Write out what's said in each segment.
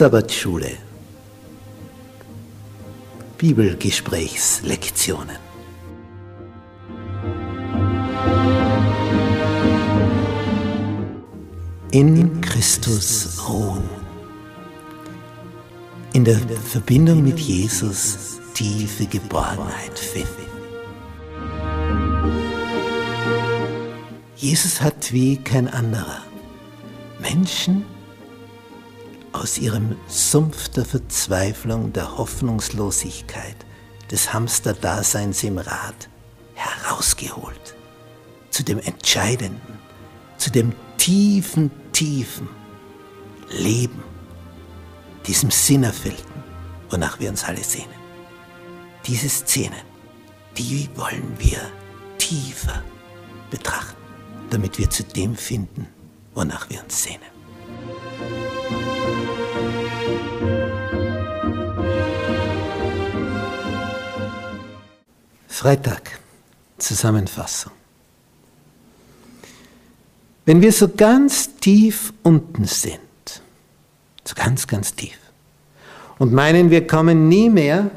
Sabbatschule. Bibelgesprächslektionen. In Christus ruhen. In der Verbindung mit Jesus tiefe Geborgenheit finden. Jesus hat wie kein anderer Menschen aus ihrem Sumpf der Verzweiflung, der Hoffnungslosigkeit, des Hamsterdaseins im Rad herausgeholt, zu dem Entscheidenden, zu dem tiefen, tiefen Leben, diesem Sinnerfüllten, wonach wir uns alle sehnen. Diese Szenen, die wollen wir tiefer betrachten, damit wir zu dem finden, wonach wir uns sehnen. Freitag, Zusammenfassung. Wenn wir so ganz tief unten sind, so ganz, ganz tief, und meinen, wir kommen nie mehr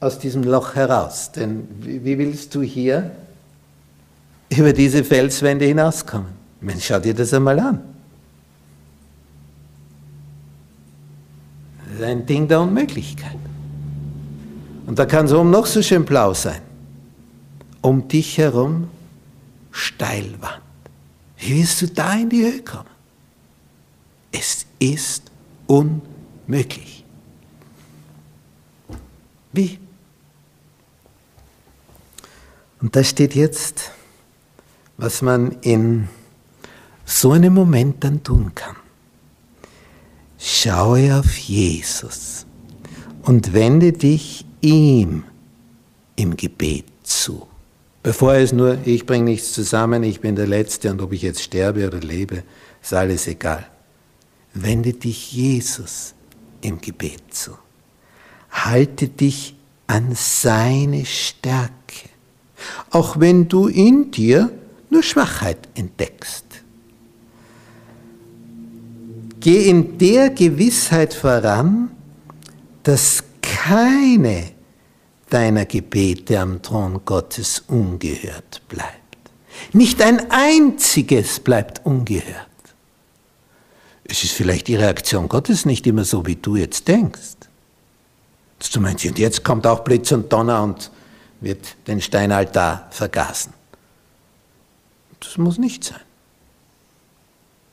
aus diesem Loch heraus, denn wie willst du hier über diese Felswände hinauskommen? Mensch, schau dir das einmal an. Das ist ein Ding der Unmöglichkeit. Und da kann es oben noch so schön blau sein. Um dich herum Steilwand. Wie willst du da in die Höhe kommen? Es ist unmöglich. Wie? Und da steht jetzt, was man in so einem Moment dann tun kann. Schaue auf Jesus und wende dich ihm im Gebet zu. Bevor es nur, ich bringe nichts zusammen, ich bin der Letzte und ob ich jetzt sterbe oder lebe, ist alles egal. Wende dich Jesus im Gebet zu. Halte dich an seine Stärke, auch wenn du in dir nur Schwachheit entdeckst. Geh in der Gewissheit voran, dass keine deiner Gebete am Thron Gottes ungehört bleibt. Nicht ein einziges bleibt ungehört. Es ist vielleicht die Reaktion Gottes nicht immer so, wie du jetzt denkst. Dass du meinst, und jetzt kommt auch Blitz und Donner und wird den Steinaltar vergasen. Das muss nicht sein.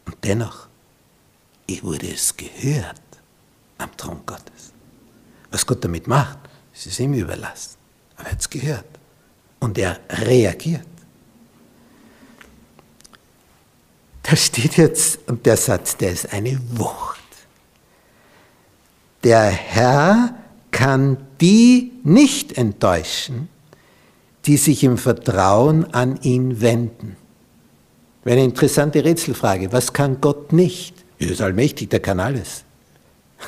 Und dennoch, ich wurde es gehört am Thron Gottes. Was Gott damit macht, es ist ihm überlassen. Aber er hat es gehört. Und er reagiert. Da steht jetzt, und der Satz, der ist eine Wucht. Der Herr kann die nicht enttäuschen, die sich im Vertrauen an ihn wenden. Eine interessante Rätselfrage. Was kann Gott nicht? Er ist allmächtig, der kann alles.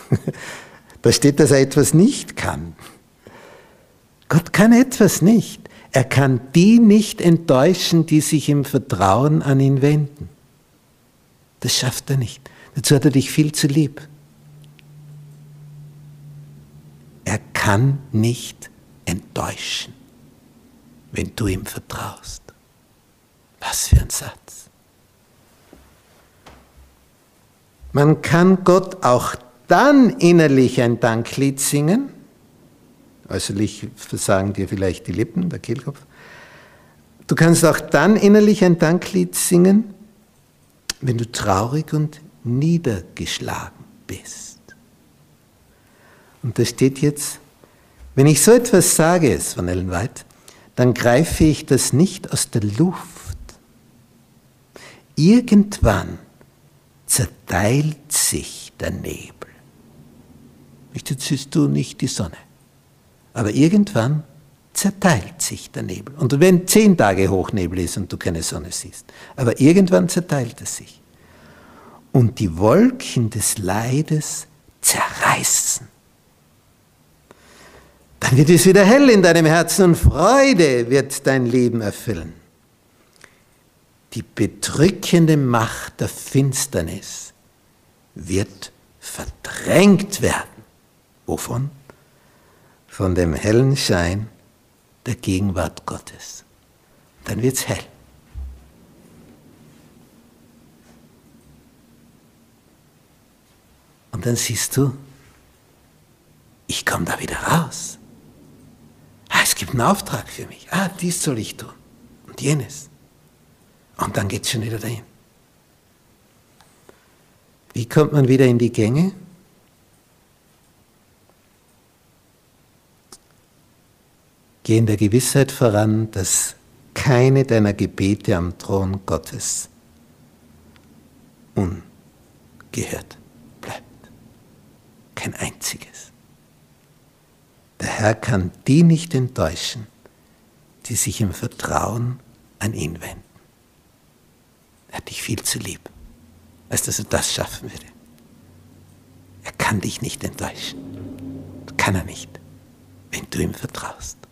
da steht, dass er etwas nicht kann. Gott kann etwas nicht. Er kann die nicht enttäuschen, die sich im Vertrauen an ihn wenden. Das schafft er nicht. Dazu hat er dich viel zu lieb. Er kann nicht enttäuschen, wenn du ihm vertraust. Was für ein Satz. Man kann Gott auch dann innerlich ein Danklied singen, Äußerlich versagen dir vielleicht die Lippen, der Kehlkopf. Du kannst auch dann innerlich ein Danklied singen, wenn du traurig und niedergeschlagen bist. Und da steht jetzt, wenn ich so etwas sage, von Ellen White, dann greife ich das nicht aus der Luft. Irgendwann zerteilt sich der Nebel. Jetzt siehst du nicht die Sonne. Aber irgendwann zerteilt sich der Nebel. Und wenn zehn Tage Hochnebel ist und du keine Sonne siehst, aber irgendwann zerteilt es sich. Und die Wolken des Leides zerreißen. Dann wird es wieder hell in deinem Herzen und Freude wird dein Leben erfüllen. Die bedrückende Macht der Finsternis wird verdrängt werden. Wovon? Von dem hellen Schein der Gegenwart Gottes. Dann wird es hell. Und dann siehst du, ich komme da wieder raus. Ah, es gibt einen Auftrag für mich. Ah, dies soll ich tun. Und jenes. Und dann geht es schon wieder dahin. Wie kommt man wieder in die Gänge? Geh in der Gewissheit voran, dass keine deiner Gebete am Thron Gottes ungehört bleibt. Kein einziges. Der Herr kann die nicht enttäuschen, die sich im Vertrauen an ihn wenden. Er hat dich viel zu lieb, als dass er das schaffen würde. Er kann dich nicht enttäuschen. Kann er nicht, wenn du ihm vertraust.